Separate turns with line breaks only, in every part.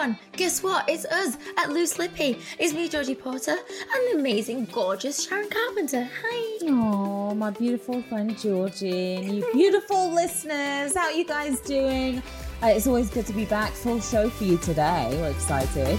everyone! Guess what? It's us at Loose Lippy. It's me, Georgie Porter, and the amazing, gorgeous Sharon Carpenter. Hi!
Oh, my beautiful friend Georgie, and you beautiful listeners. How are you guys doing? Uh, it's always good to be back. Full show for you today. We're excited.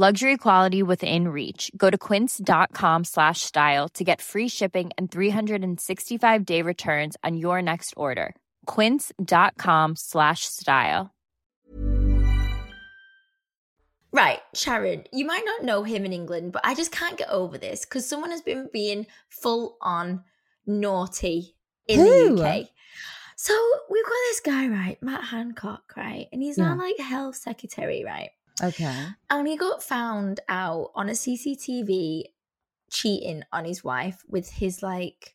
Luxury quality within reach. Go to quince.com slash style to get free shipping and 365 day returns on your next order. Quince.com slash style.
Right, Sharon, you might not know him in England, but I just can't get over this because someone has been being full on naughty in
Who?
the UK. So we've got this guy, right, Matt Hancock, right? And he's now
Yeah.
like health secretary, right?
Okay.
And he got found out on a CCTV cheating on his wife with his like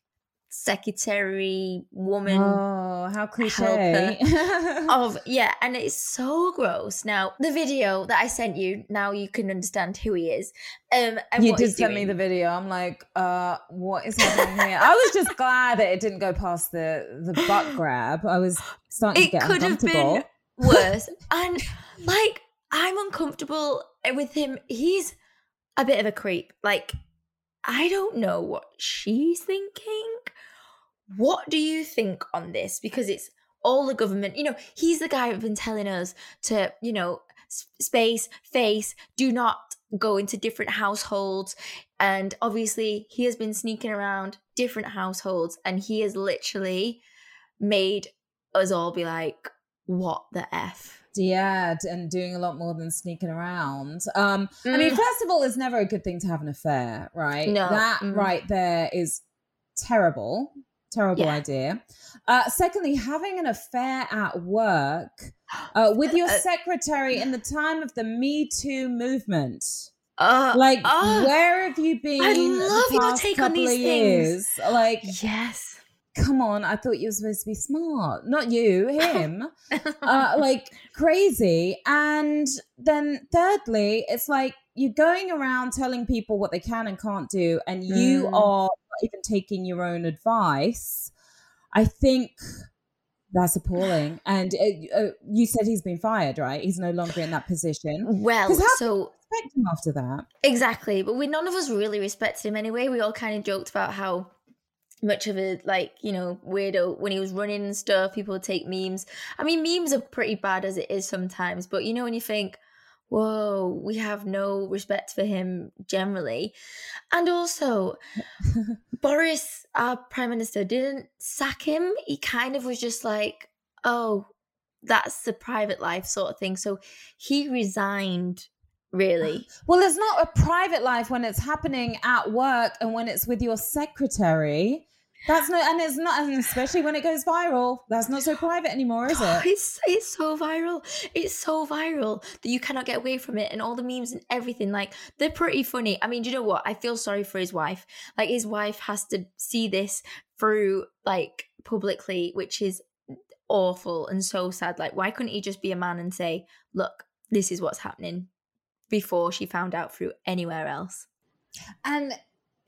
secretary woman
Oh, how cliche.
of yeah and it's so gross now the video that i sent you now you can understand who he is um and
you did send me the video. I'm like, uh, what is happening here? I was just glad that it didn't go past the the butt grab. I was starting
it
to get
could have
uncomfortable.
been worse and like i'm uncomfortable eh, with him. He's a bit of a creep. Like i don't know what she's thinking. What do you think on this? Because it's all the government you know he's the guy who's been telling us to you know space face do not go into different households. And obviously he has been sneaking around different households and he has literally made us all be like what the f
Yeah, and doing a lot more than sneaking around. Um, I mean,
Mm.
first of all, it's never a good thing to have an affair, right?
No.
That
Mm.
right there is terrible, terrible
Yeah.
idea. Uh, secondly, having an affair at work uh, with your
Uh,
secretary in the time of the Me Too movement.
uh,
Like,
uh,
where have you been?
I
the
love your take on these things.
years? Like,
yes
come on! I thought you were supposed to be smart, not you, him. uh, like crazy. And then thirdly, it's like you're going around telling people what they can and can't do, and you
Mm.
are not even taking your own advice. I think that's appalling. And uh, uh, you said he's been fired, right? He's no longer in that position.
Well, so
Expect him after that.
Exactly, but we none of us really respected him anyway. We all kind of joked about how much of a like you know weirdo when he was running and stuff. People would take memes. I mean, memes are pretty bad as it is sometimes, but you know when you think, "Whoa, we have no respect for him generally," and also Boris, our prime minister, didn't sack him. He kind of was just like, "Oh, that's the private life sort of thing." So he resigned. Really,
Well, it's not a private life when it's happening at work and when it's with your secretary. That's no, and it's not, and especially when it goes viral. That's not so private anymore, is it?
It's it's so viral. It's so viral that you cannot get away from it, and all the memes and everything. Like they're pretty funny. I mean, do you know what? I feel sorry for his wife. Like his wife has to see this through like publicly, which is awful and so sad. Like, why couldn't he just be a man and say, "Look, this is what's happening," before she found out through anywhere else?
And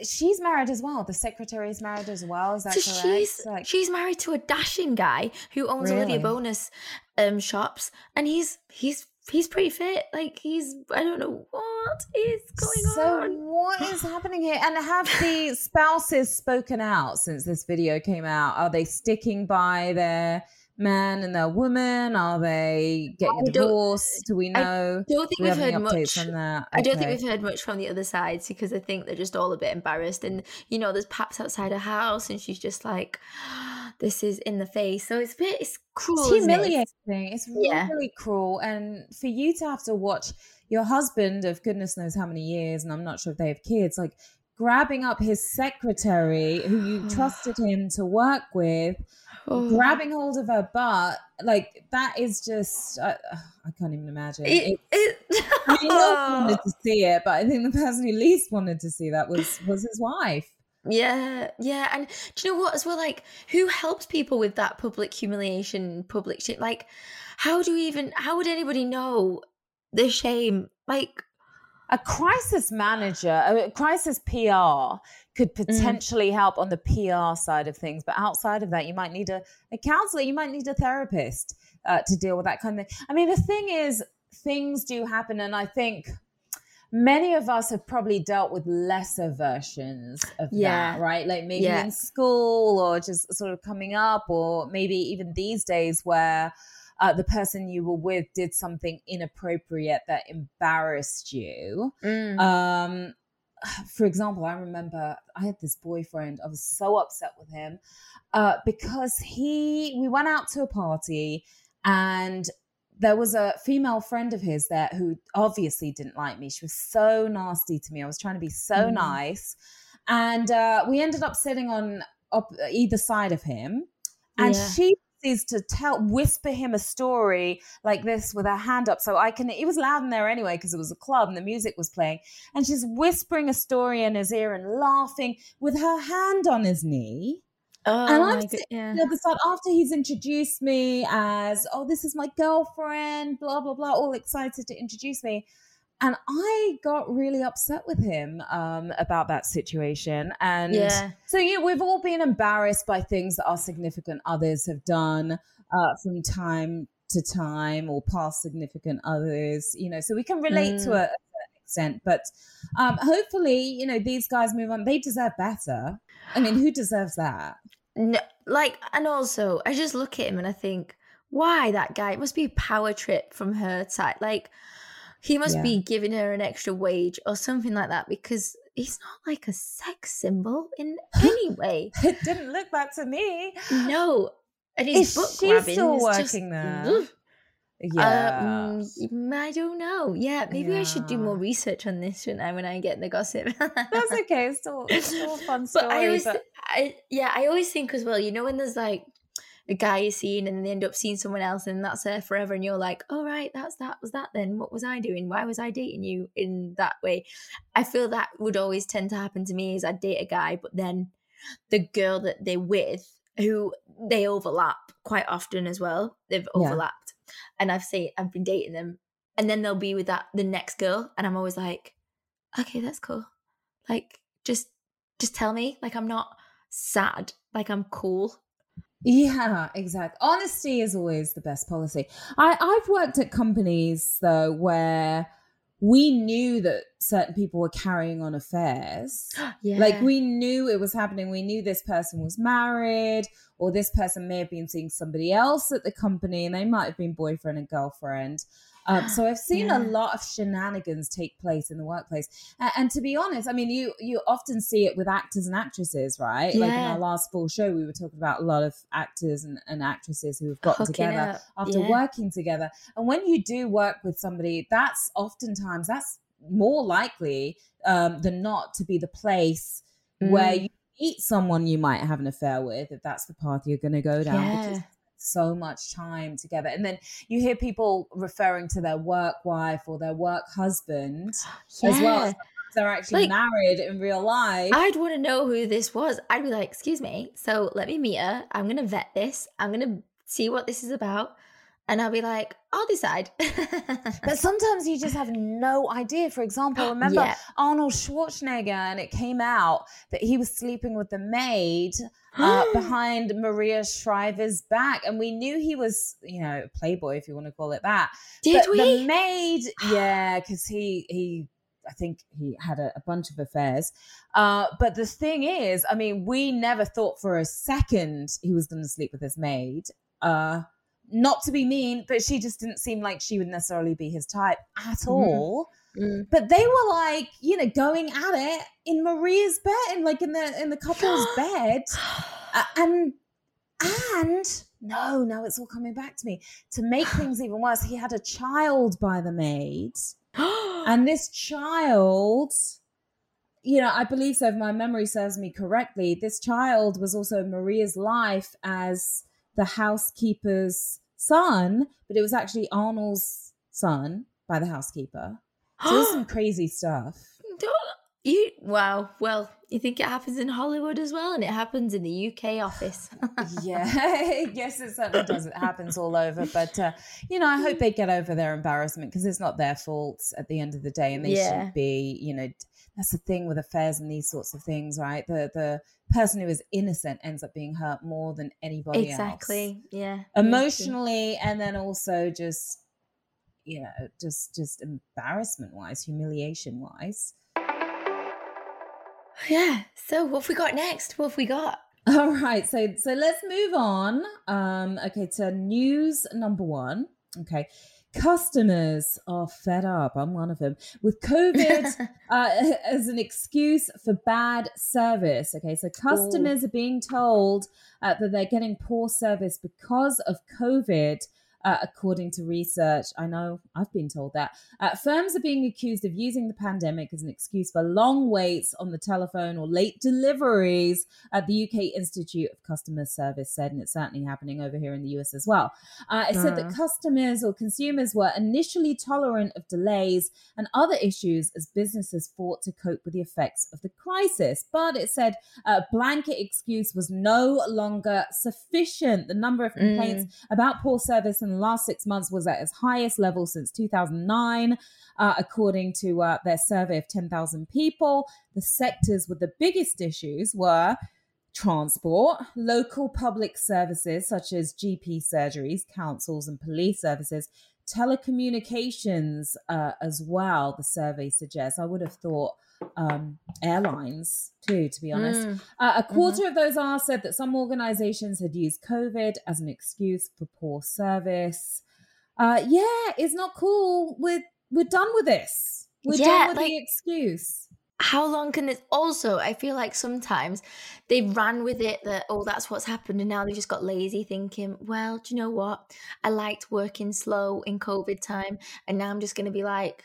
she's married as well. The secretary is married as well. Is that
So
correct?
she's
Like-
she's married to a dashing guy who owns Olivia
Really?
Bonus um shops, and he's he's he's pretty fit. Like he's I don't know what is going
so
on.
So what is happening here? And have the spouses spoken out since this video came out? Are they sticking by their man and their woman? Are they getting
I don't-
Do we know?
I don't think
we
we've heard much.
that?
I don't think we've heard much from the other sides because I think they're just all a bit embarrassed. And you know, there's Paps outside her house, and she's just like, "This is in the face." So it's a bit, it's cruel.
It's
it?
humiliating. It's
Yeah.
really cruel. And for you to have to watch your husband of goodness knows how many years, and I'm not sure if they have kids, like grabbing up his secretary who you trusted him to work with,
Oh.
grabbing hold of her butt, like that is just, I, I can't even imagine.
It,
It-
it,
I mean, no wanted to see it, but I think the person who least wanted to see that was was his wife.
Yeah, yeah, and do you know what as well? Like, who helps people with that public humiliation, public shit? Like, how do we even? How would anybody know the shame? Like,
a crisis manager, a crisis PR could potentially help on the PR side of things, but outside of that, you might need a, a counselor, you might need a therapist uh, to deal with that kind of thing. I mean, the thing is, things do happen, and I think many of us have probably dealt with lesser versions of
Yeah.
that, right? Like maybe
Yeah.
in school or just sort of coming up, or maybe even these days where uh, the person you were with did something inappropriate that embarrassed you.
mm,
Um, for example, I remember I had this boyfriend. I was so upset with him uh, because he. We went out to a party, and there was a female friend of his there who obviously didn't like me. She was so nasty to me. I was trying to be so
Mhm.
nice, and uh, we ended up sitting on up either side of him, and
Yeah.
she is to tell whisper him a story like this with her hand up. So i can it was loud in there anyway because it was a club and the music was playing. And she's whispering a story in his ear and laughing with her hand on his knee.
Oh
and I'm sitting
yeah.
the other side after he's introduced me as oh this is my girlfriend blah blah blah all excited to introduce me and i got really upset with him um, about that situation and
Yeah.
so yeah we've all been embarrassed by things that our significant others have done uh, from time to time or past significant others you know so we can relate to
Mm.
a, a certain extent but um, hopefully you know these guys move on they deserve better i mean who deserves that
No, like, and also, I just look at him and I think, why that guy? It must be a power trip from her side. Like, he must
Yeah.
be giving her an extra wage or something like that because he's not like a sex symbol in any way.
It didn't look back to me.
No. And his
Is
book
she
grabbing
still
is just-
working there?
Ugh.
Yeah.
Uh, mm, I don't know. Yeah, maybe I should do more research on this when I when I get the gossip.
That's okay. It's still, it's still a fun story.
But I always,
but-
I yeah, I always think as well. You know, when there's like a guy you're seeing and they end up seeing someone else and that's there forever, and you're like, oh right, that's that was that. Then what was I doing? Why was I dating you in that way? I feel that would always tend to happen to me. Is I date a guy, but then the girl that they're with, who they overlap quite often as well. They've
Yeah.
overlapped, and I've seen I've been dating them, and then they'll be with that the next girl, and I'm always like, okay, that's cool. Like just just tell me, like I'm not sad, like I'm cool.
Yeah, exactly. Honesty is always the best policy. I, I've worked at companies though where we knew that certain people were carrying on affairs.
yeah,
Like we knew it was happening. We knew this person was married, or this person may have been seeing somebody else at the company, and they might have been boyfriend and girlfriend. Um, so I've seen a lot of shenanigans take place in the workplace, and, and to be honest, I mean, you you often see it with actors and actresses, right? Like in our last full show, we were talking about a lot of actors and, and actresses who have gotten
Hooking
together
up,
after
yeah.
working together. And when you do work with somebody, that's oftentimes that's more likely um, than not to be the place where
Mm.
you meet someone you might have an affair with, if that's the path you're going to go down. Because
Yeah.
So much time together, and then you hear people referring to their work wife or their work husband as well. Sometimes They're actually
Like-
married in real life.
I'd want to know who this was. I'd be like, excuse me. So let me meet her. I'm going to vet this. I'm going to see what this is about. And I'll be like, I'll decide.
but sometimes you just have no idea. For example, remember
Yeah.
Arnold Schwarzenegger, and it came out that he was sleeping with the maid uh, behind Maria Shriver's back, and we knew he was, you know, a playboy, if you want to call it that.
Did
but
we?
The maid, yeah, because he he. I think he had a, a bunch of affairs. Uh, but the thing is, I mean, we never thought for a second he was going to sleep with his maid. Uh, not to be mean, but she just didn't seem like she would necessarily be his type at
Mhm.
all.
Mm.
But they were like, you know, going at it in Maria's bed, and like in the in the couple's bed, Uh, and and no, no, it's all coming back to me. To make things even worse, he had a child by the maid, and this child, you know, I believe so. If my memory serves me correctly, this child was also Maria's life as the housekeeper's son, but it was actually Arnold's son by the housekeeper. So there's some crazy stuff.
Don't- you wow. Well, you think it happens in Hollywood as well, and it happens in the UK office.
yeah, yes, it certainly does. It happens all over. But, uh, you know, I hope they get over their embarrassment because it's not their fault at the end of the day. And they
Yeah.
shouldn't be, you know, that's the thing with affairs and these sorts of things, right? The, the person who is innocent ends up being hurt more than anybody else.
exactly. Yeah.
Emotionally, and then also just, you know, just, just embarrassment wise, humiliation wise.
Yeah. So what have we got next? What have we got?
All right, so so let's move on. Um, okay, to news number one. Okay, customers are fed up. I'm one of them with COVID uh, as an excuse for bad service. Okay, so customers are being told uh, that they're getting poor service because of COVID. Uh, according to research, I know I've been told that uh, firms are being accused of using the pandemic as an excuse for long waits on the telephone or late deliveries at the UK Institute of Customer Service said, and it's certainly happening over here in the US as well. Uh, it said that customers or consumers were initially tolerant of delays and other issues as businesses fought to cope with the effects of the crisis. But it said a blanket excuse was no longer sufficient. The number of complaints about poor service the last six months was at its highest level since 2009, uh, according to uh, their survey of 10,000 people. The sectors with the biggest issues were transport, local public services such as GP surgeries, councils, and police services, telecommunications uh, as well, the survey suggests. I would have thought um, airlines too, to be honest.
Mm.
Uh, a quarter of those are said that some organizations had used COVID as an excuse for poor service. Uh, yeah, it's not cool. We're we're done with this. We're
Yeah,
done with
like-
the excuse.
How long can this? Also, I feel like sometimes they ran with it that oh, that's what's happened, and now they just got lazy, thinking, well, do you know what? I liked working slow in COVID time, and now I'm just going to be like,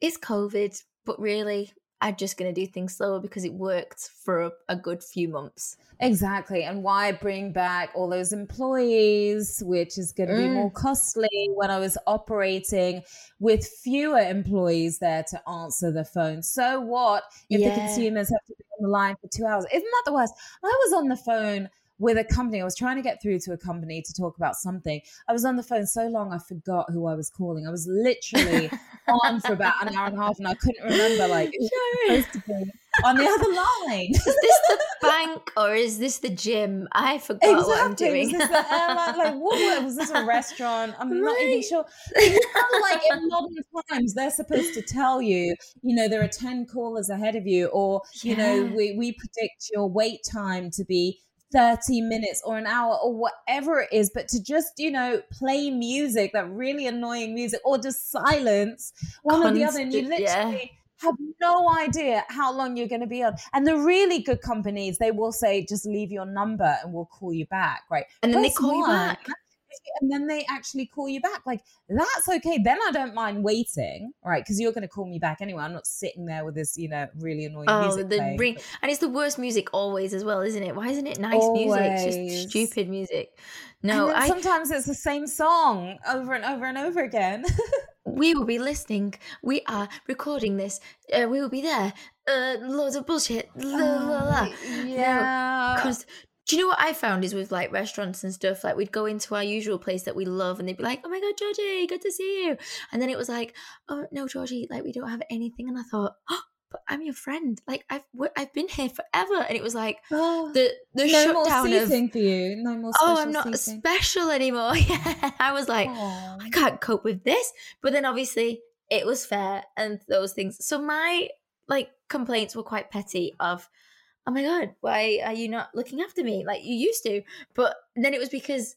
it's COVID, but really, I'm just going to do things slower because it worked for a, a good few months.
Exactly. And why bring back all those employees, which is going to be
Mm.
more costly when I was operating with fewer employees there to answer the phone? So what if the consumers have to be on the line for two hours? Isn't that the worst? I was on the phone with a company. I was trying to get through to a company to talk about something. I was on the phone so long I forgot who I was calling. I was literally on for about an hour and a half and I couldn't remember like who was supposed to be on the other line.
Is this the bank or is this the gym? I forgot what I'm
Exactly.
doing.
Was this the airline? Like, what, was this a restaurant? I'm not even sure. You know, like in modern times, they're supposed to tell you, you know, there are 10 callers ahead of you, or, you know, we, we predict your wait time to be 30 minutes or an hour or whatever it is. But to just, you know, play music, that really annoying music, or just silence one or the other, and you
Constant- yeah.
literally have no idea how long you're going to be on. And the really good companies, they will say, just leave your number and we'll call you back, right?
And then they call you back.
And then they actually call you back. Like, that's okay. Then I don't mind waiting, right? Because you're going to call me back anyway. I'm not sitting there with this, you know, really annoying
Oh,
music.
the
playing.
ring, and it's the worst music always as well, isn't it? Why isn't it nice music? It's just stupid music. No, I
sometimes it's the same song over and over and over again.
we will be listening. We are recording this. Uh, we will be there. Uh, loads of bullshit. La, la, la.
yeah.
Because do you know what I found is with like restaurants and stuff, like we'd go into our usual place that we love and they'd be like, oh my God, Georgie, good to see you. And then it was like, oh no, Georgie, like we don't have anything. And I thought, oh, but I'm your friend. Like I've I've been here forever. And it was like
Oh,
the, the
no more
shutdown of,
for you. No more
oh, I'm not
seating.
special anymore. yeah. I was like,
Aw.
I can't cope with this. But then obviously it was fair and those things. So my like complaints were quite petty of, oh my God, why are you not looking after me like you used to? But then it was because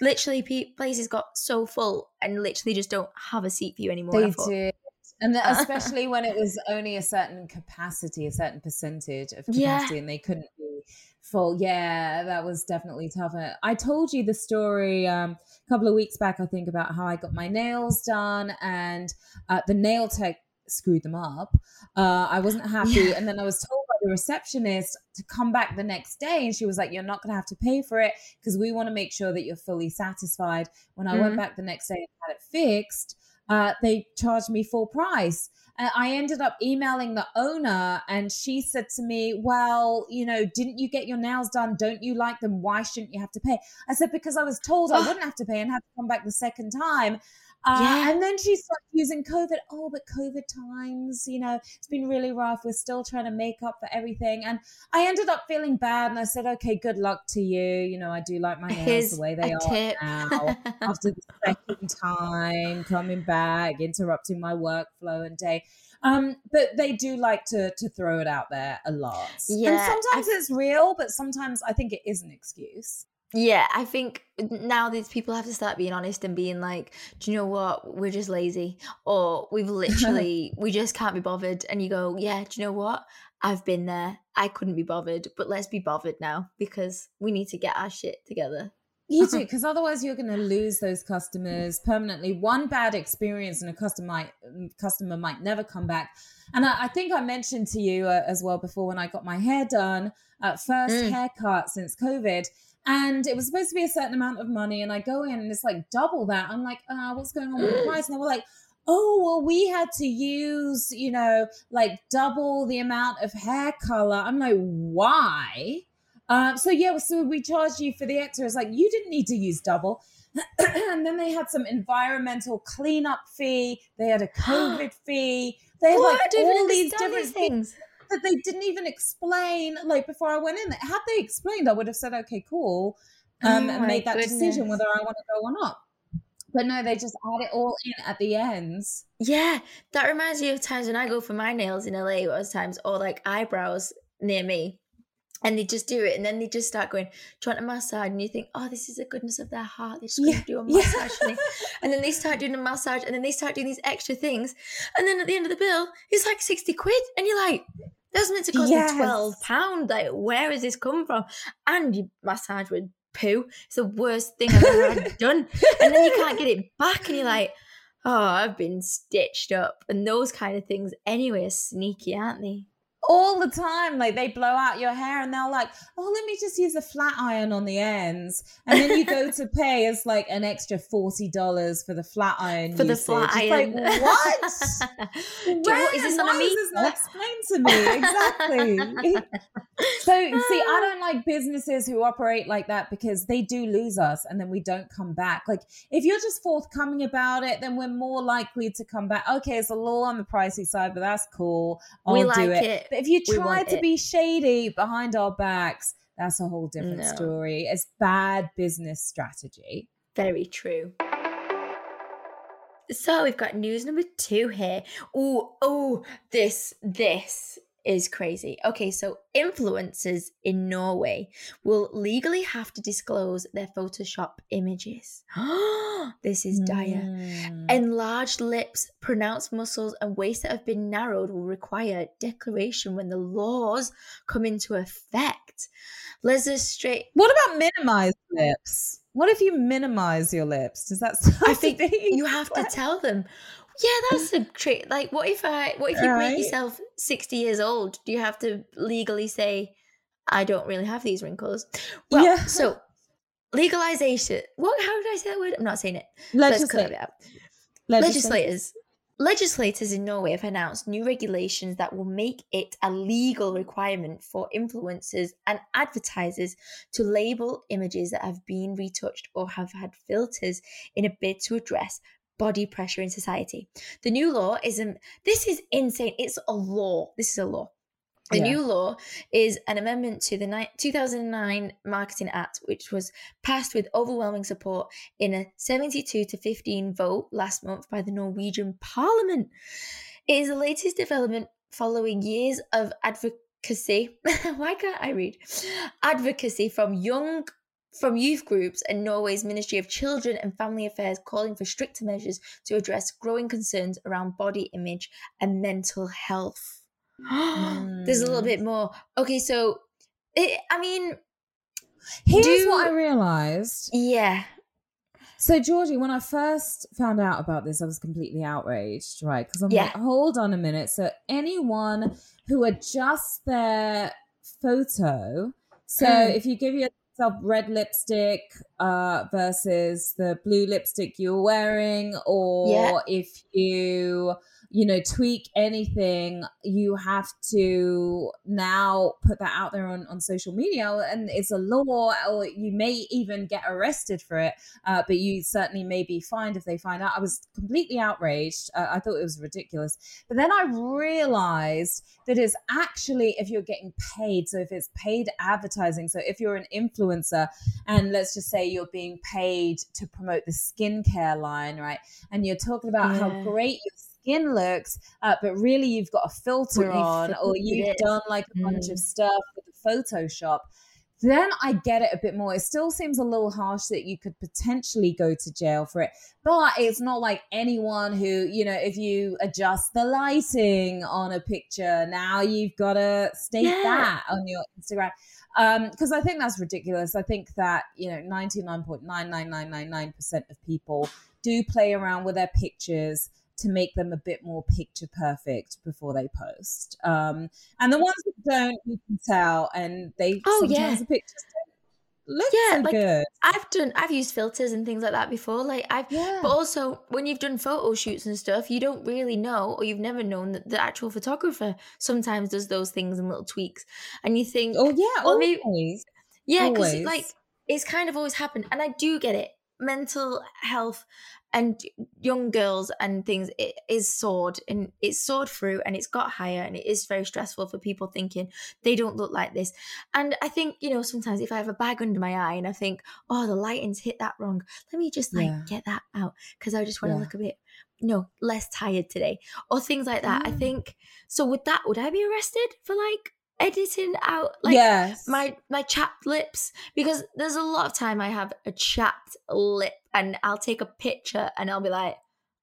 literally pe- places got so full and literally just don't have a seat for you anymore.
They did. And the- especially when it was only a certain capacity, a certain percentage of
Yeah.
capacity, and they couldn't be full. Yeah, that was definitely tougher. I told you the story um, a couple of weeks back, I think, about how I got my nails done and uh, the nail tech screwed them up. Uh, I wasn't happy.
Yeah.
And then I was told the receptionist to come back the next day. And she was like, You're not going to have to pay for it because we want to make sure that you're fully satisfied. When I went
Mhm.
back the next day and had it fixed, uh, they charged me full price. And I ended up emailing the owner, and she said to me, Well, you know, didn't you get your nails done? Don't you like them? Why shouldn't you have to pay? I said, Because I was told I
Oh.
wouldn't have to pay and have to come back the second time. Uh,
Yeah.
And then she started using COVID. Oh, but COVID times, you know, it's been really rough. We're still trying to make up for everything. And I ended up feeling bad. And I said, Okay, good luck to you. You know, I do like my nails
Here's
the way they are
tip.
now after the second time coming back, interrupting my workflow and day. Um, but they do like to to throw it out there a lot.
Yeah,
and sometimes it's real, but sometimes I think it is an excuse.
Yeah, I think now these people have to start being honest and being like, do you know what? We're just lazy, or we've literally we just can't be bothered. And you go, yeah, do you know what? I've been there. I couldn't be bothered, but let's be bothered now because we need to get our shit together.
You do, because otherwise you're going to lose those customers permanently. One bad experience and a customer might customer might never come back. And I, I think I mentioned to you uh, as well before when I got my hair done, uh, first
Mm.
haircut since COVID, and it was supposed to be a certain amount of money, and I go in and it's like double that. I'm like, uh, what's going on with the price? And they were like. Oh, well, we had to use, you know, like double the amount of hair color. I'm like, why? Um, so yeah, so we charged you for the extra. It's like you didn't need to use double. and then they had some environmental cleanup fee. They had a COVID fee. They had
What?
like
I don't even
all these different things
things.
That they didn't even explain. Like before I went in, had they explained, I would have said, "Okay, cool," um,
Oh
and made that decision whether I want to go or not. But no, they just add it all in at the end.
Yeah, that reminds me of times when I go for my nails in LA, or times, or like eyebrows near me, and they just do it, and then they just start going, "Do you want a massage?" And you think, "Oh, this is the goodness of their heart. They're just
Yeah,
to do a massage for me." And then they start doing a massage, and then they start doing these extra things, and then at the end of the bill, it's like sixty quid, and you're like. That's meant to cost
Yes.
me twelve pound. Like, where has this come from? And you massage with poo. It's the worst thing I've ever had done. And then you can't get it back, and you're like, oh, I've been stitched up. And those kind of things, anyway, are sneaky, aren't they?
All the time. Like they blow out your hair and they're like, oh, let me just use a flat iron on the ends. And then you go to pay, it's like an extra $40 for the flat iron.
For the
usage.
flat
It's
iron.
Like, what?
Do you know this
When?
on
Why is this not explained to me? Exactly. so, see, I ah. don't like businesses who operate like that because they do lose us and then we don't come back. Like, if you're just forthcoming about it, then we're more likely to come back. Okay, it's a little on the pricey side, but that's cool. I'll
We
do
like
it.
it.
But if you try to
it.
be shady behind our backs, that's a whole different
No.
story. It's bad business strategy.
Very true. So we've got news number two here. Oh, oh, this, this is crazy. Okay, so influencers in Norway will legally have to disclose their Photoshop images. this is dire.
Mm.
Enlarged lips, pronounced muscles, and waist that have been narrowed will require declaration when the laws come into effect. Let's just straight.
What about minimized lips? What if you minimize your lips? Does that
I think you have to tell them. Yeah, that's a trick. Like, what if I? What if you
Right.
make yourself sixty years old? Do you have to legally say, "I don't really have these wrinkles"? Well,
Yeah.
so legalization. What? How did I say that word? I'm not saying it. Let's clear it up.
Legislate.
Legislators. Legislators in Norway have announced new regulations that will make it a legal requirement for influencers and advertisers to label images that have been retouched or have had filters in a bid to address body pressure in society. The new law isn't this is insane. It's a law. This is a law. The
Yeah.
new law is an amendment to the ni- 2009 Marketing Act, which was passed with overwhelming support in a 72 to 15 vote last month by the Norwegian Parliament. It is the latest development following years of advocacy. Why can't I read? Advocacy from young from youth groups and Norway's Ministry of Children and Family Affairs calling for stricter measures to address growing concerns around body image and mental health. There's a little
Mm.
bit more. Okay, so it, I mean,
Here's
Do-
what I realized.
yeah,
So, Georgie, when I first found out about this, I was completely outraged, right? Because I'm
Yeah.
like, hold on a minute. So, anyone who adjusts their photo, so
Mm.
if you give yourself red lipstick uh, versus the blue lipstick you were wearing, or
Yeah.
if you you know tweak anything you have to now put that out there on, on social media and it's a law or you may even get arrested for it uh, but you certainly may be fined if they find out. I was completely outraged. Uh, i thought it was ridiculous. But then i realized that it's actually if you're getting paid so if it's paid advertising so if you're an influencer and let's just say you're being paid to promote the skincare line right and you're talking about how great your skin looks, uh, but really you've got a filter on, or you've
it.
done like a bunch
Mm.
of stuff with the Photoshop. Then I get it a bit more. It still seems a little harsh that you could potentially go to jail for it, but it's not like anyone who, you know, if you adjust the lighting on a picture, now you've got to state
Yeah.
that on your Instagram because I think that's ridiculous. I think that you know ninety nine point nine nine nine nine nine percent of people do play around with their pictures to make them a bit more picture perfect before they post. Um, and the ones that don't, you can tell, and they
Oh,
sometimes
yeah.
the pictures look
Yeah,
so
like,
good.
I've done, I've used filters and things like that before. Like I've,
Yeah.
but also when you've done photo shoots and stuff, you don't really know, or you've never known that the actual photographer sometimes does those things and little tweaks, and you think,
oh yeah,
maybe-
always.
Yeah, because like it's kind of always happened, and I do get it. Mental health and young girls and things it is soared and it's soared through and it's got higher and it is very stressful for people thinking they don't look like this. And I think you know sometimes if I have a bag under my eye and I think oh the lighting's hit that wrong, let me just like
Yeah.
get that out because I just want to
Yeah.
look a bit no less tired today or things like that. I
mm.
think so. With that, would I be arrested for like editing out like
yes,
my my chapped lips because there's a lot of time I have a chapped lip and I'll take a picture and I'll be like,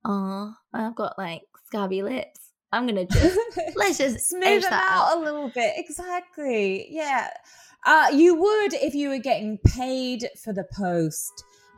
oh, I've got like scabby lips. I'm gonna just let's just
smooth them out,
out.
a little bit. Exactly. Yeah. Uh, you would if you were getting paid for the post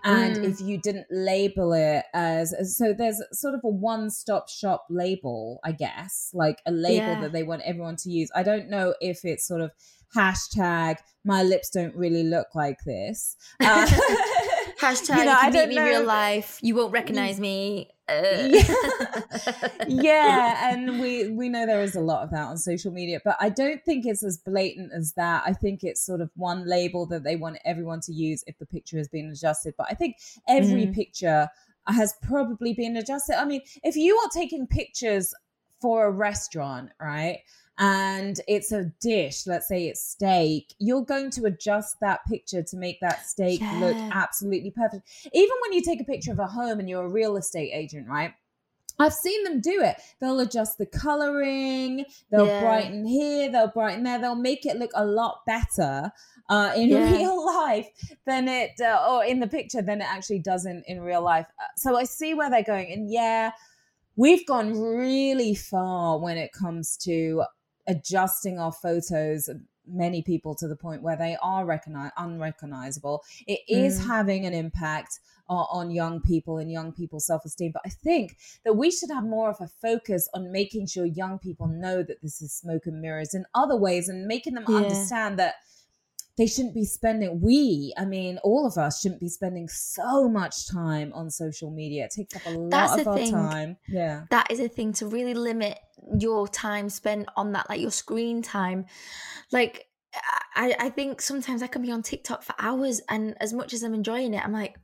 and
Mm.
if you didn't label it as, as- so there's sort of a one-stop shop label i guess like a label
Yeah.
that they want everyone to use i don't know if it's sort of hashtag my lips don't really look like this uh,
Hashtag
you know, I
can meet
don't
me in real life. You won't recognize me. Uh.
yeah and we we know there is a lot of that on social media but i don't think it's as blatant as that i think it's sort of one label that they want everyone to use if the picture has been adjusted but i think every
Mm.
picture has probably been adjusted i mean if you are taking pictures for a restaurant right and it's a dish let's say it's steak you're going to adjust that picture to make that steak look absolutely perfect even when you take a picture of a home and you're a real estate agent right I've seen them do it. They'll adjust the coloring, they'll
Yeah.
brighten here, they'll brighten there, they'll make it look a lot better uh, in
Yeah.
real life than it, uh, or in the picture than it actually does in, in real life. Uh, So I see where they're going. And yeah, we've gone really far when it comes to adjusting our photos many people to the point where they are recognize unrecognizable it is
Mm.
having an impact on, on young people and young people's self-esteem but i think that we should have more of a focus on making sure young people know that this is smoke and mirrors in other ways and making them
Yeah.
understand that they shouldn't be spending we i mean all of us shouldn't be spending so much time on social media it takes up a lot
That's
of our
thing.
time yeah
that is a thing to really limit your time spent on that, like your screen time. Like, I, I think sometimes I can be on TikTok for hours, and as much as I'm enjoying it, I'm like,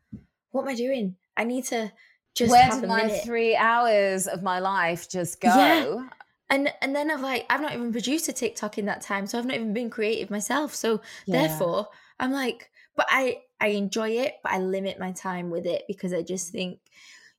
what am I doing? I need to just
where did my
minute.
three hours of my life just go
Yeah. And and then I've like I've not even produced a TikTok in that time, so I've not even been creative myself. So
Yeah.
therefore, I'm like, but I I enjoy it, but I limit my time with it because I just think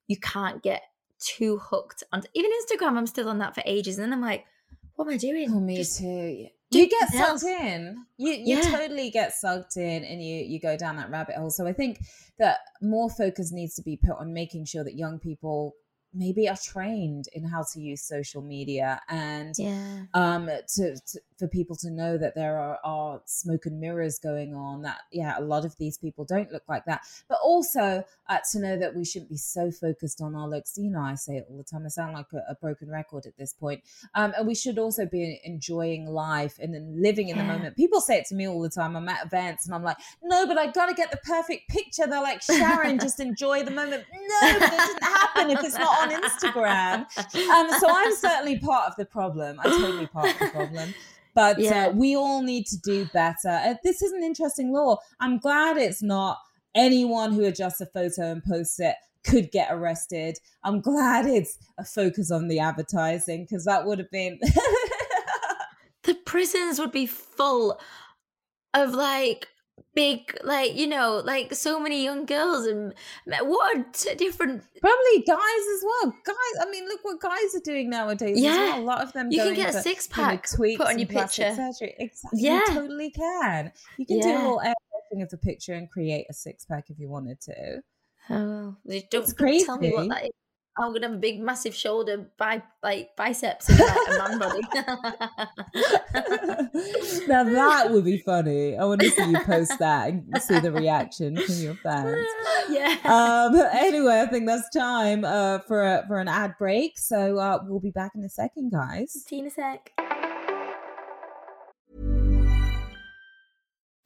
you can't get too hooked on even Instagram. I'm still on that for ages, and then I'm like, what am I doing?
Oh, me
Just
too. you get sucked in you you
Yeah.
totally get sucked in and you you go down that rabbit hole so i think that more focus needs to be put on making sure that young people maybe are trained in how to use social media and
Yeah.
um to, to for people to know that there are, are smoke and mirrors going on that yeah a lot of these people don't look like that. But also uh, to know that we shouldn't be so focused on our looks. You know i say it all the time i sound like a, a broken record at this point. Um and we should also be enjoying life and then living in the moment. People say it to me all the time i'm at events and i'm like no but i gotta get the perfect picture. They're like sharon just enjoy the moment. No but it doesn't happen if it's not on instagram. Um, so I'm certainly part of the problem. I'm totally part of the problem. But
Yeah.
uh, we all need to do better. Uh, this is an interesting law. I'm glad it's not anyone who adjusts a photo and posts it could get arrested. I'm glad it's a focus on the advertising because that would have been.
the prisons would be full of like big like you know like so many young girls and what different
Probably guys as well. Guys, I mean, look what guys are doing nowadays.
Yeah.
well. a lot of them.
You can get a six
you know,
pack put on your picture.
Surgery. Exactly.
Yeah.
You totally can. You can do a
Yeah.
little airbrushing of the picture and create a six pack if you wanted to.
oh well. don't,
It's
don't tell me what that is i'm gonna have a big massive shoulder bi- like biceps and like a man body
now that would be funny. I want to see you post that and see the reaction from your fans.
yeah
Um, anyway, I think that's time uh, for a, for an ad break. So uh, we'll be back in a second, guys.
see you in a sec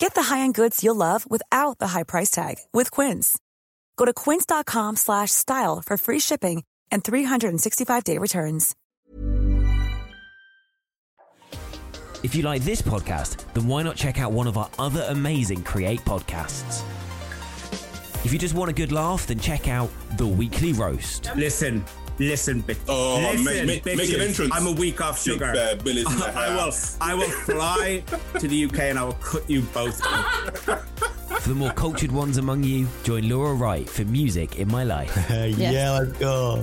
Get the high-end goods you'll love without the high price tag with Quince. Go to quince.com slash style for free shipping and 365-day returns.
If you like this podcast, then why not check out one of our other amazing Create podcasts? If you just want a good laugh, then check out The Weekly Roast.
Listen, listen, bitch.
Oh,
listen,
make- make- make an entrance.
I'm a week off
Big
sugar.
Bear Billy's in the
I will. I will fly to the UK and I will cut you both.
For the more cultured ones among you, join Laura Wright for Music in My Life.
Yeah, let's go.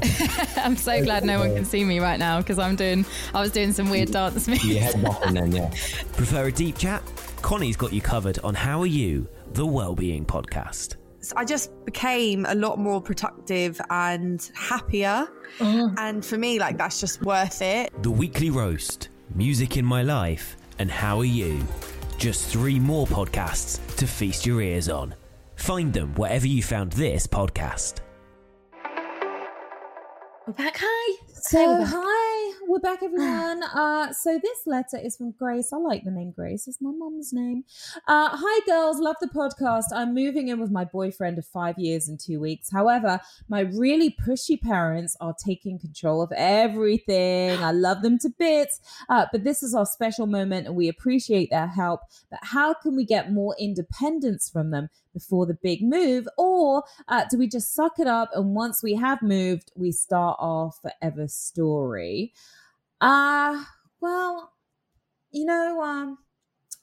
I'm so glad no one can see me right now because I'm doing. I was doing some weird dance moves.
Your head bopping then, yeah.
Prefer a deep chat? Connie's got you covered on How Are You, the Wellbeing Podcast.
I just became a lot more productive and happier. Mm-hmm. And for me, like, that's just worth it.
The Weekly Roast, Music in My Life, and How Are You? Just three more podcasts to feast your ears on. Find them wherever you found this podcast.
we're back hi
So
we're oh, back.
hi, we're back, everyone. Uh, so this letter is from Grace. I like the name Grace. It's my mom's name. Uh, hi, girls. Love the podcast. I'm moving in with my boyfriend of five years and two weeks. However, my really pushy parents are taking control of everything. I love them to bits, uh, but this is our special moment, and we appreciate their help. But how can we get more independence from them before the big move, or uh, do we just suck it up and once we have moved, we start our forever story? Uh, well, you know, um,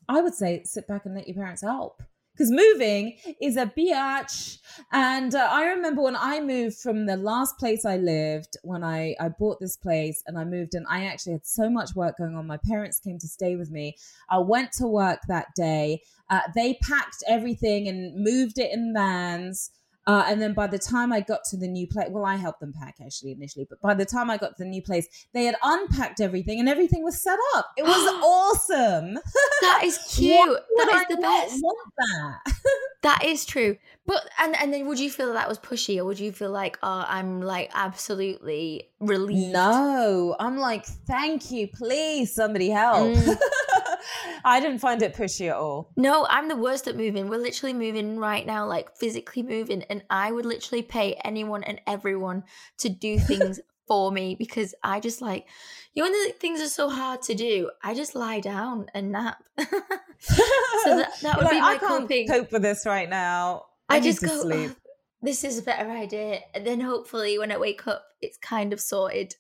I would say sit back and let your parents help. Because moving is a biatch. And uh, I remember when I moved from the last place I lived, when I, I bought this place and I moved and I actually had so much work going on. My parents came to stay with me. I went to work that day. Uh, they packed everything and moved it in vans. Uh, and then by the time I got to the new place, well, I helped them pack actually initially, but by the time I got to the new place, they had unpacked everything and everything was set up. It was awesome.
That is cute. That is
I
the best.
That?
That is true. But and and then would you feel that was pushy or would you feel like, oh, I'm like absolutely relieved?
No, I'm like, thank you, please, somebody help.
Mm.
I didn't find it pushy at all.
No, I'm the worst at moving. We're literally moving right now, like physically moving, and I would literally pay anyone and everyone to do things for me because I just like you know when the things are so hard to do, I just lie down and nap. so that, that would
Like,
be my
I can't
coping.
cope with this right now. I,
I just go,
sleep.
"Oh, this is a better idea. And then hopefully when I wake up, it's kind of sorted.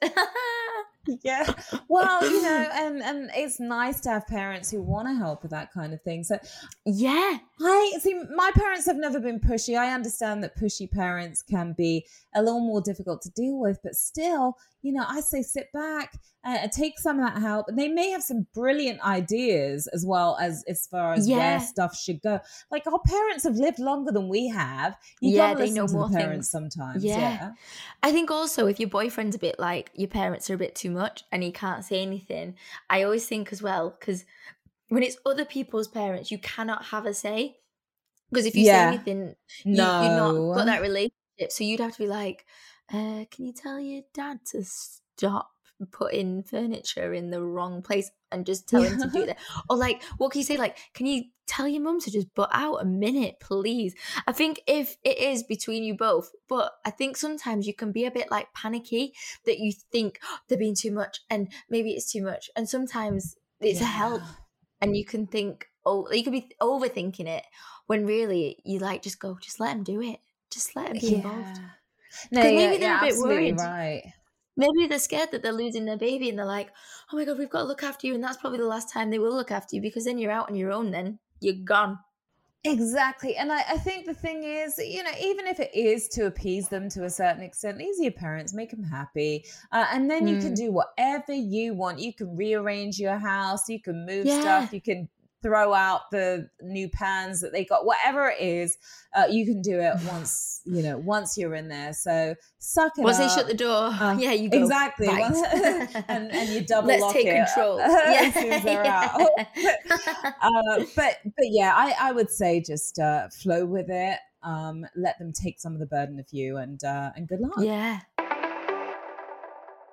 yeah. Well you know and and it's nice to have parents who want to help with that kind of thing. So
yeah.
I see my parents have never been pushy. I understand that pushy parents can be a little more difficult to deal with but still you know i say sit back uh, and take some of that help and they may have some brilliant ideas as well as as far as
Yeah.
where stuff should go like our parents have lived longer than we have you
Yeah, they know more
the parents
things.
sometimes
Yeah.
yeah.
I think also if your boyfriend's a bit like your parents are a bit too much and he can't say anything, I always think as well, because when it's other people's parents, you cannot have a say. Because if you
Yeah.
say anything, you, you're not got that relationship. So you'd have to be like, uh, can you tell your dad to stop putting furniture in the wrong place and just tell him to do that? Or like, what can you say? Like, can you tell your mum to just butt out a minute, please? I think if it is between you both, but I think sometimes you can be a bit like panicky that you think "Oh, they're being too much and maybe it's too much. And sometimes it's a help and you can think, oh, you could be overthinking it when really you like just go, just let him do it. Just let him be involved.
No yeah,
maybe they're
yeah,
a bit worried.
right
Maybe they're scared that they're losing their baby and they're like, oh my God, we've got to look after you. And that's probably the last time they will look after you because then you're out on your own, then you're gone.
Exactly. And I, I think the thing is, you know, even if it is to appease them to a certain extent, these are your parents, make them happy. Uh, and then you can
Mm.
do whatever you want. You can rearrange your house, you can move
Yeah.
stuff, you can throw out the new pans that they got, whatever it is, uh, you can do it once, you know, once you're in there. So suck it
Once they
up.
shut the door,
Uh,
yeah, you go.
Exactly. Once- and, and you double
Let's
lock
take
it
control.
out.
Yeah.
uh, but but yeah, I, I would say just uh, flow with it. Um, let them take some of the burden of you, and uh, and good luck.
Yeah.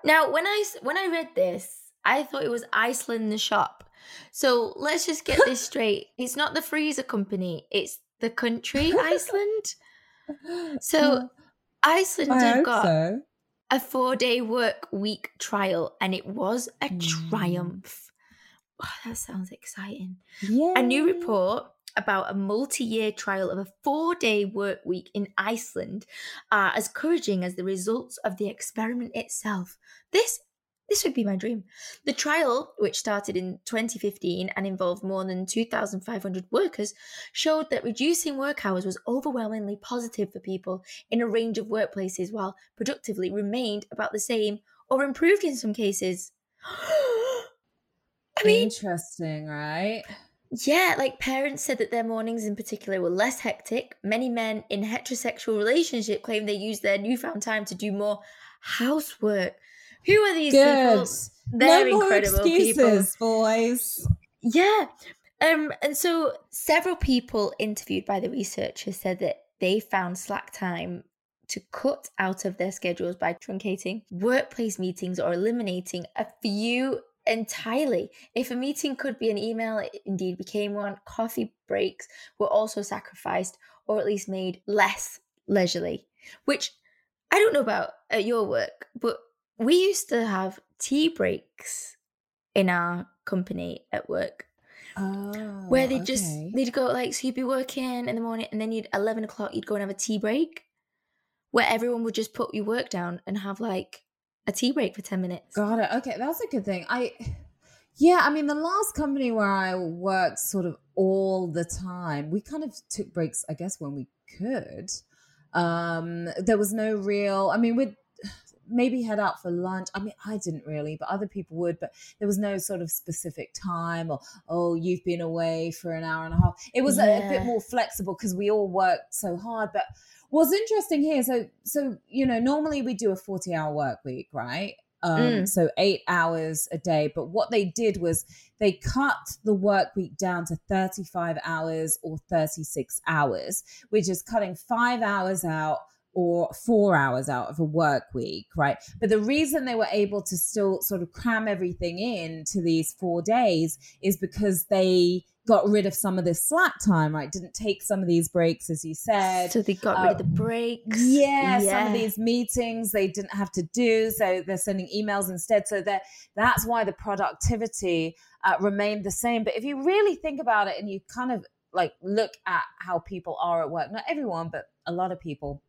Now, when I when I read this, I thought it was Iceland the shop. So let's just get this straight. It's not the freezer company; it's the country Iceland. So Iceland
I
have got
so.
a four day work week trial, and it was a
Mm.
triumph. Oh, that sounds exciting.
Yeah.
A new report about a multi year trial of a four day work week in Iceland are as encouraging as the results of the experiment itself. This this would be my dream. The trial, which started in 2015 and involved more than 2,500 workers, showed that reducing work hours was overwhelmingly positive for people in a range of workplaces, while productively remained about the same or improved in some cases. I mean,
Interesting, right?
yeah, like parents said that their mornings in particular were less hectic. Many men in heterosexual relationship claim they use their newfound time to do more housework. Who are these
Good.
people? They're
no more excuses,
people.
boys.
Yeah. Um, and so several people interviewed by the researchers said that they found slack time to cut out of their schedules by truncating workplace meetings or eliminating a few entirely. If a meeting could be an email, it indeed became one. Coffee breaks were also sacrificed or at least made less leisurely, which I don't know about at your work, but we used to have tea breaks in our company at work
Oh,
where they just they'd go like so you'd be working in the morning and then you'd 11 o'clock you'd go and have a tea break where everyone would just put your work down and have like a tea break for 10 minutes
Got it. Okay, that's a good thing. I, Yeah, I mean, the last company where I worked sort of all the time, we kind of took breaks, I guess, when we could. Um, there was no real, I mean, we'd maybe head out for lunch. I mean, I didn't really, but other people would, but there was no sort of specific time or, oh, you've been away for an hour and a half. It was a, a bit more flexible because we all worked so hard. But what's interesting here, so, so, you know, normally we do a 40 hour work week, right? Um,
Mm.
So eight hours a day. But what they did was they cut the work week down to 35 hours or 36 hours, which is cutting five hours out or four hours out of a work week, right? But the reason they were able to still sort of cram everything in to these four days is because they got rid of some of this slack time, right? Didn't take some of these breaks, as you said.
So they got rid of the breaks.
Yeah, some of these meetings they didn't have to do, so they're sending emails instead. So that that's why the productivity uh, remained the same. But if you really think about it, and you kind of like look at how people are at work, not everyone, but a lot of people,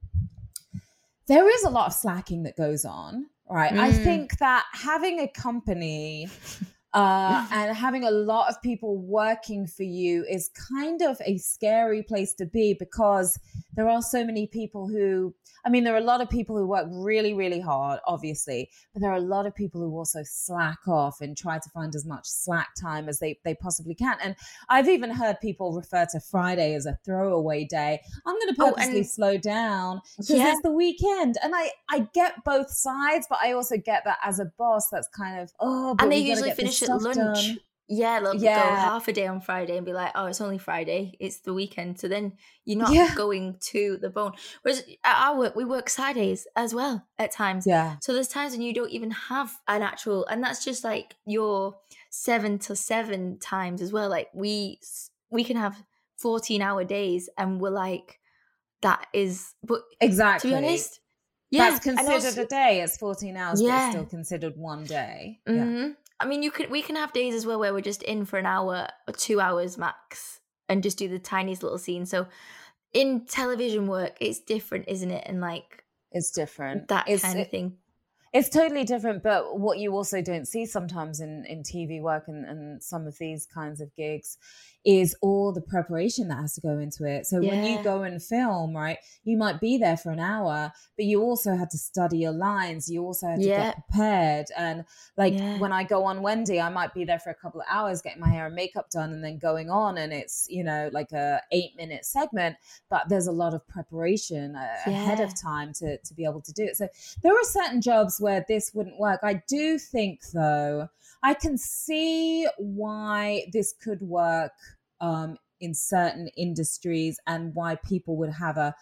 there is a lot of slacking that goes on, right? I
Mm.
think that having a company uh, and having a lot of people working for you is kind of a scary place to be because there are so many people who, I mean, there are a lot of people who work really, really hard, obviously, but there are a lot of people who also slack off and try to find as much slack time as they, they possibly can. And I've even heard people refer to Friday as a throwaway day. I'm going to
Oh,
purposely
and-
slow down because
Yeah.
it's the weekend. And I, I get both sides, but I also get that as a boss, that's kind of, oh,
and they usually
get this
at lunch.
done.
Yeah, they'll go half a day on Friday and be like, "Oh, it's only Friday. It's the weekend." So then you're not
Yeah.
going to the bone. Whereas at our work, we work Saturdays as well at times.
Yeah.
So there's times when you don't even have an actual, and that's just like your seven to seven times as well. Like we we can have fourteen hour days, and we're like, that is. But
Exactly.
to be honest, yeah,
That's considered
also-
a day. It's 14 hours, but
Yeah.
it's still considered one day. Yeah.
Mm-hmm. I mean, you could we can have days as well where we're just in for an hour or two hours max, and just do the tiniest little scene. So, in television work, it's different, isn't it? And like
It's different.
that
It's-
kind of thing.
It's totally different, but what you also don't see sometimes in, in TV work and, and some of these kinds of gigs is all the preparation that has to go into it. So when you go and film, right, you might be there for an hour, but you also had to study your lines. You also had to
Yeah.
get prepared. And like
Yeah.
when I go on Wendy, I might be there for a couple of hours getting my hair and makeup done and then going on and it's, you know, like a eight minute segment, but there's a lot of preparation uh, ahead of time to, to be able to do it. So there are certain jobs where this wouldn't work. I do think, though, I can see why this could work um, in certain industries and why people would have a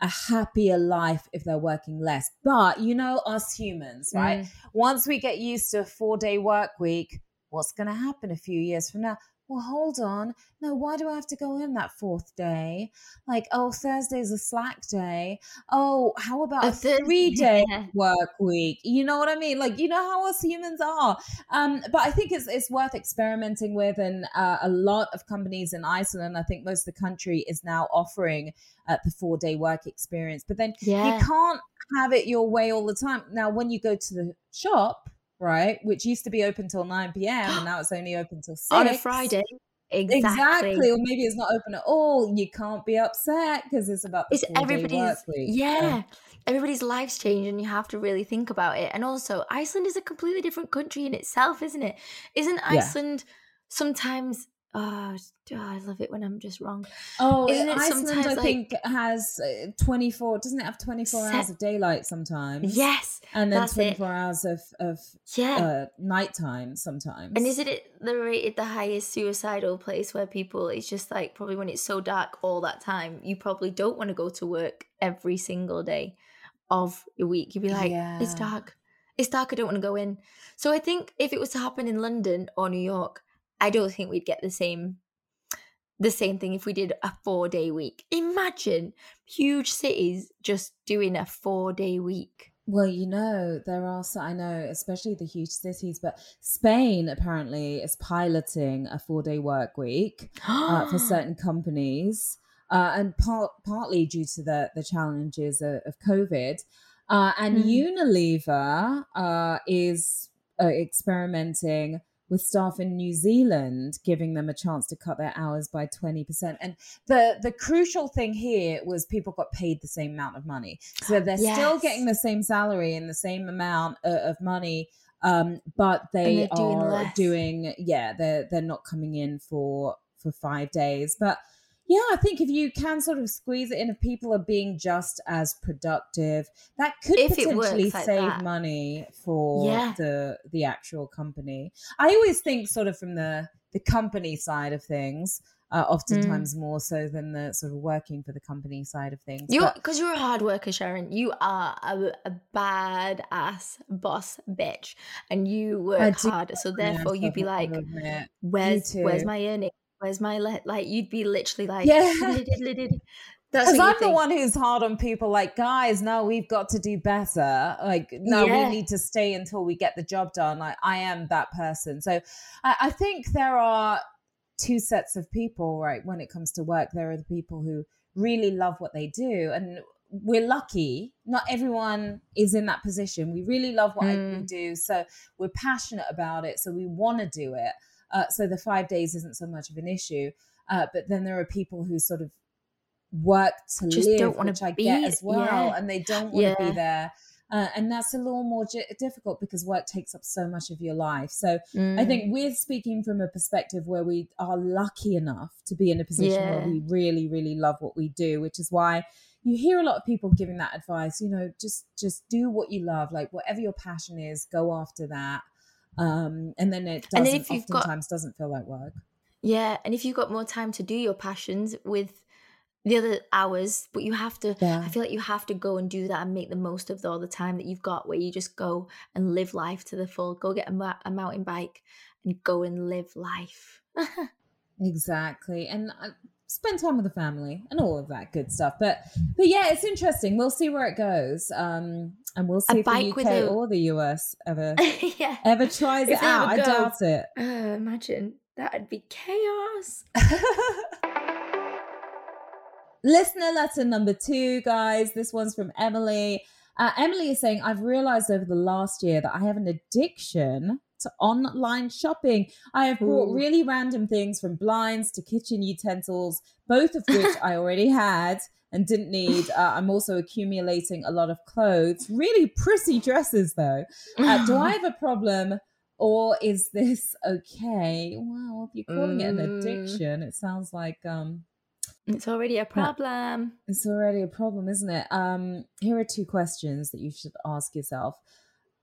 a happier life if they're working less. But you know, us humans, right?
Mm.
Once we get used to a four day work week, what's going to happen a few years from now? Well, hold on. No, why do I have to go in that fourth day? Like, oh, Thursday's a slack day. Oh, how about
A
a three day
yeah.
work week? You know what I mean? Like, you know how us humans are. Um, but I think it's it's worth experimenting with, and uh, a lot of companies in Iceland, I think most of the country is now offering uh, the four day work experience. But then
Yeah.
you can't have it your way all the time. Now, when you go to the shop, right, which used to be open till nine p.m. and now it's only open till six
On a Friday, exactly.
Exactly, or maybe it's not open at all. You can't be upset because it's about the
It's everybody's
week.
yeah. Everybody's lives change, and you have to really think about it. And also, Iceland is a completely different country in itself, isn't it? Isn't
Yeah.
Iceland sometimes? Oh, I love it when I'm just wrong.
Oh,
Isn't it
Iceland,
sometimes
I
like-
think has uh, twenty four. Doesn't it have twenty four
Set-
hours of daylight sometimes?
Yes,
and then 24
it.
hours of of
Yeah.
uh, nighttime sometimes.
And isn't it the rated the highest suicidal place where people it's just like probably when it's so dark all that time, you probably don't want to go to work every single day of your week. You'd be like, it's dark. It's dark, I don't want to go in. So I think if it was to happen in London or New York, I don't think we'd get the same the same thing if we did a four day week. Imagine huge cities just doing a four day week.
Well, you know, there are, so, I know, especially the huge cities, but Spain apparently is piloting a four day work week uh, for certain companies, uh, and part, partly due to the, the challenges of, of COVID. Uh, and
Hmm.
Unilever uh, is uh, experimenting with staff in New Zealand, giving them a chance to cut their hours by 20%. And the, the crucial thing here was people got paid the same amount of money. So they're still getting the same salary and the same amount of, of money. Um, but they
they're doing
doing, yeah, they're, they're not coming in for, for five days. But yeah, I think if you can sort of squeeze it in, if people are being just as productive, that could
If
potentially
like
save
that.
money for
Yeah.
the the actual company. I always think sort of from the the company side of things, uh, oftentimes more so than the sort of working for the company side of things.
You, because you're a hard worker, Sharon. You are a, a bad ass boss bitch, and you work hard. So therefore, you'd be like, "Where's where's my earning? Where's my le-? like?" You'd be literally like,
Yeah.
That's
Because I'm the one who's hard on people like, guys, now we've got to do better. Like, no,
Yeah.
we need to stay until we get the job done. Like, I am that person. So I, I think there are two sets of people, right? When it comes to work, there are the people who really love what they do. And we're lucky. Not everyone is in that position. We really love what I- we
Mm.
do. So we're passionate about it. So we want to do it. Uh, so the five days isn't so much of an issue. Uh, but then there are people who sort of work to
Just
live,
don't
which I
be-
get as well,
yeah.
and they don't want to
Yeah.
be there. Uh, and that's a little more j- difficult because work takes up so much of your life. So I
Mm.
think we're speaking from a perspective where we are lucky enough to be in a position where we really, really love what we do, which is why you hear a lot of people giving that advice. You know, just just do what you love, like whatever your passion is, go after that. Um, and then it
And
doesn't
then if you've got-
oftentimes doesn't feel like work.
Yeah, and if you've got more time to do your passions with the other hours, but you have to,
Yeah.
I feel like you have to go and do that and make the most of all the time that you've got, where you just go and live life to the full. Go get a, ma- a mountain bike and go and live life.
Exactly. And uh, spend time with the family and all of that good stuff. But but yeah, it's interesting. We'll see where it goes. Um and we'll
A
see if the UK
a-
or the US ever
yeah.
ever tries it out. I doubt it.
Uh, imagine that'd be chaos.
Listener letter number two, guys. This one's from Emily. Uh, Emily is saying, I've realized over the last year that I have an addiction to online shopping. I have bought
Ooh.
really random things from blinds to kitchen utensils, both of which I already had and didn't need. Uh, I'm also accumulating a lot of clothes, really pretty dresses, though. Uh, do I have a problem? Or is this okay? Well, if you're calling it an
Mm.
addiction, it sounds like um,
It's already a problem.
it's already a problem, isn't it? Um, here are two questions that you should ask yourself.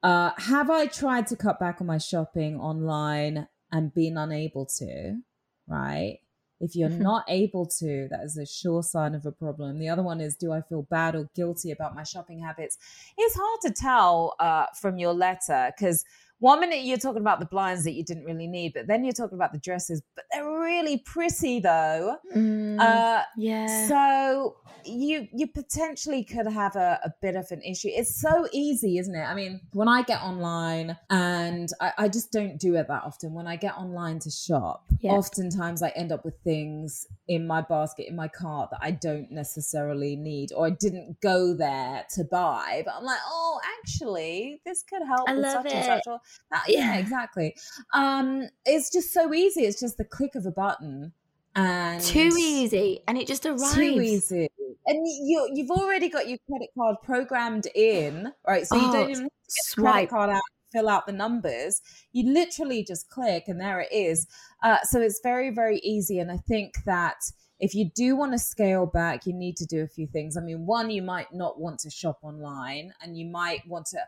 Uh, have I tried to cut back on my shopping online and been unable to? Right. If you're not able to, that is a sure sign of a problem. The other one is, do I feel bad or guilty about my shopping habits? It's hard to tell uh, from your letter because one minute you're talking about the blinds that you didn't really need, but then you're talking about the dresses, but they're really pretty though.
Mm,
Uh,
yeah.
so you you potentially could have a, a bit of an issue. It's so easy, isn't it? I mean, when I get online and I, I just don't do it that often. When I get online to shop,
Yeah.
oftentimes I end up with things in my basket, in my cart that I don't necessarily need or I didn't go there to buy. But I'm like, oh, actually, this could help
I
with
love
such and such. That, yeah,
Yeah.
exactly. Um, it's just so easy. It's just the click of a button. And
Too easy, and it just arrives.
too easy. And you you've already got your credit card programmed in, right? So you
Oh,
don't even have to the
swipe.
credit card out, fill out the numbers. You literally just click, and there it is. Uh, so it's very very easy. And I think that if you do want to scale back, you need to do a few things. I mean, one, you might not want to shop online, and you might want to,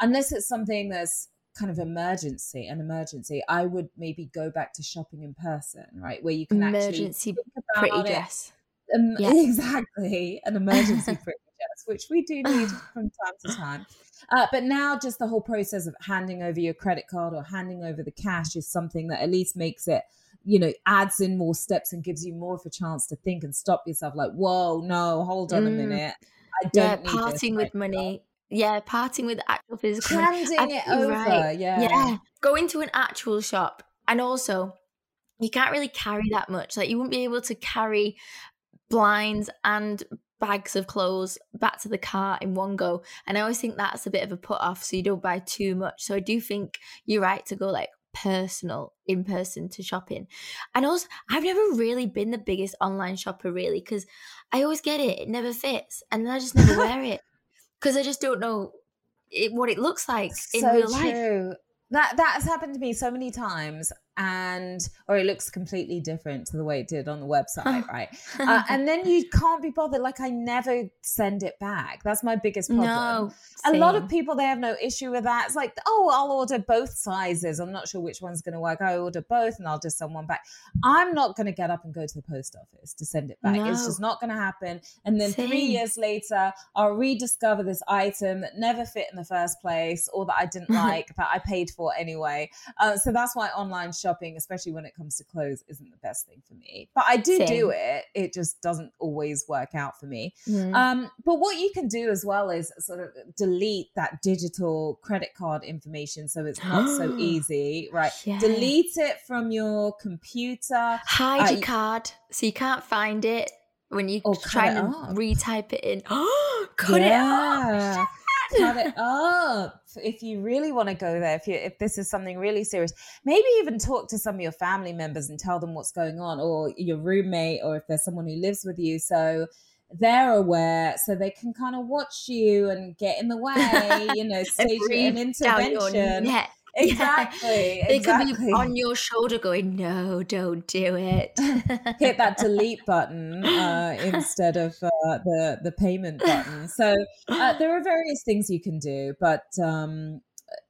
unless it's something that's kind of emergency, an emergency. I would maybe go back to shopping in person, right, where you can actually
Emergency
think
pretty
about it.
dress.
Um,
Yeah.
Exactly, an emergency pretty dress, which we do need from time to time. Uh, but now, just the whole process of handing over your credit card or handing over the cash is something that at least makes it, you know, adds in more steps and gives you more of a chance to think and stop yourself. Like, whoa, no, hold on a
Mm.
minute, I don't need this
parting with money. Yeah, parting with actual physical.
Handing it over, yeah.
Yeah. Go into an actual shop. And also, you can't really carry that much. Like, you wouldn't be able to carry blinds and bags of clothes back to the car in one go. And I always think that's a bit of a put off so you don't buy too much. So I do think you're right to go like personal in person to shopping. And also, I've never really been the biggest online shopper, really, because I always get it, it never fits, and then I just never wear it because I just don't know it, what it looks like in
so
real life.
true. That that has happened to me so many times, and or it looks completely different to the way it did on the website, right? Uh, and then you can't be bothered. Like I never send it back. That's my biggest problem.
No,
a lot of people they have no issue with that. It's like, oh, I'll order both sizes. I'm not sure which one's going to work. I order both, and I'll just send one back. I'm not going to get up and go to the post office to send it back. It's just not going to happen. And then three years later, I'll rediscover this item that never fit in the first place, or that I didn't like that I paid for anyway. Uh, so that's why online shopping, especially when it comes to clothes, isn't the best thing for me. But I do do it. It just doesn't always work out for me.
Mm.
Um, but what you can do as well is sort of delete that digital credit card information so it's not so easy, right?
Yeah.
Delete it from your computer.
Hide
Uh,
your card so you can't find it when you try
it
and
up.
retype it in. Cut it
Yeah.
up.
Cut it up if you really want to go there. If you if this is something really serious, maybe even talk to some of your family members and tell them what's going on, or your roommate, or if there's someone who lives with you, so they're aware, so they can kind of watch you and get in the way. You know, stage an
breathe down your
intervention. Exactly.
They could be on your shoulder going, no, don't do it.
hit that delete button uh, instead of uh, the the payment button. So uh, there are various things you can do, but um,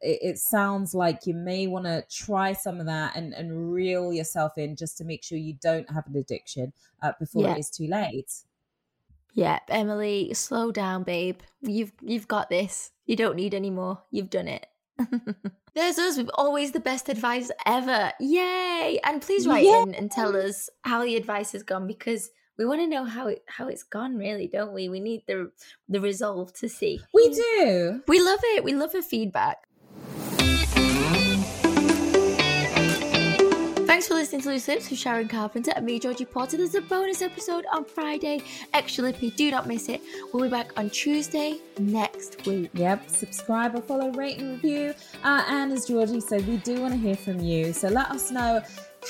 it, it sounds like you may want to try some of that and, and reel yourself in just to make sure you don't have an addiction uh, before
Yeah.
it is too late.
yeah, Emily, slow down, babe. You've you've got this. You don't need any more. You've done it. There's us with always the best advice ever. Yay! And please write
Yay!
in and tell us how the advice has gone because we want to know how it how it's gone, really, don't we? We need the the resolve to see.
We do.
We love it. We love the feedback. Thanks for listening to Loose Lips with Sharon Carpenter and me, Georgie Potter. There's a bonus episode on Friday. Extra lippy, do not miss it. We'll be back on Tuesday next week.
Yep, subscribe or follow, rate and review. Uh, and as Georgie said, we do want to hear from you. So let us know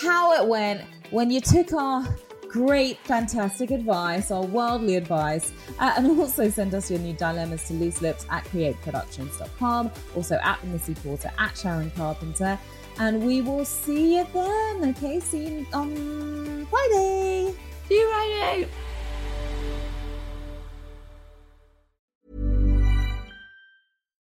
how it went when you took our great, fantastic advice, our worldly advice, uh, and also send us your new dilemmas to looselips at createproductions.com, also at Missy Porter, at Sharon Carpenter. And we will see you then. Okay, see you on Friday.
See you Friday.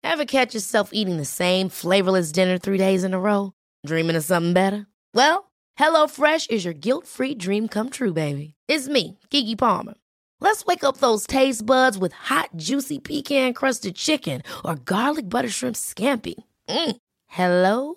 Ever catch yourself eating the same flavorless dinner three days in a row? Dreaming of something better? Well, HelloFresh is your guilt free dream come true, baby. It's me, Keke Palmer. Let's wake up those taste buds with hot, juicy pecan crusted chicken or garlic butter shrimp scampi. Mm. Hello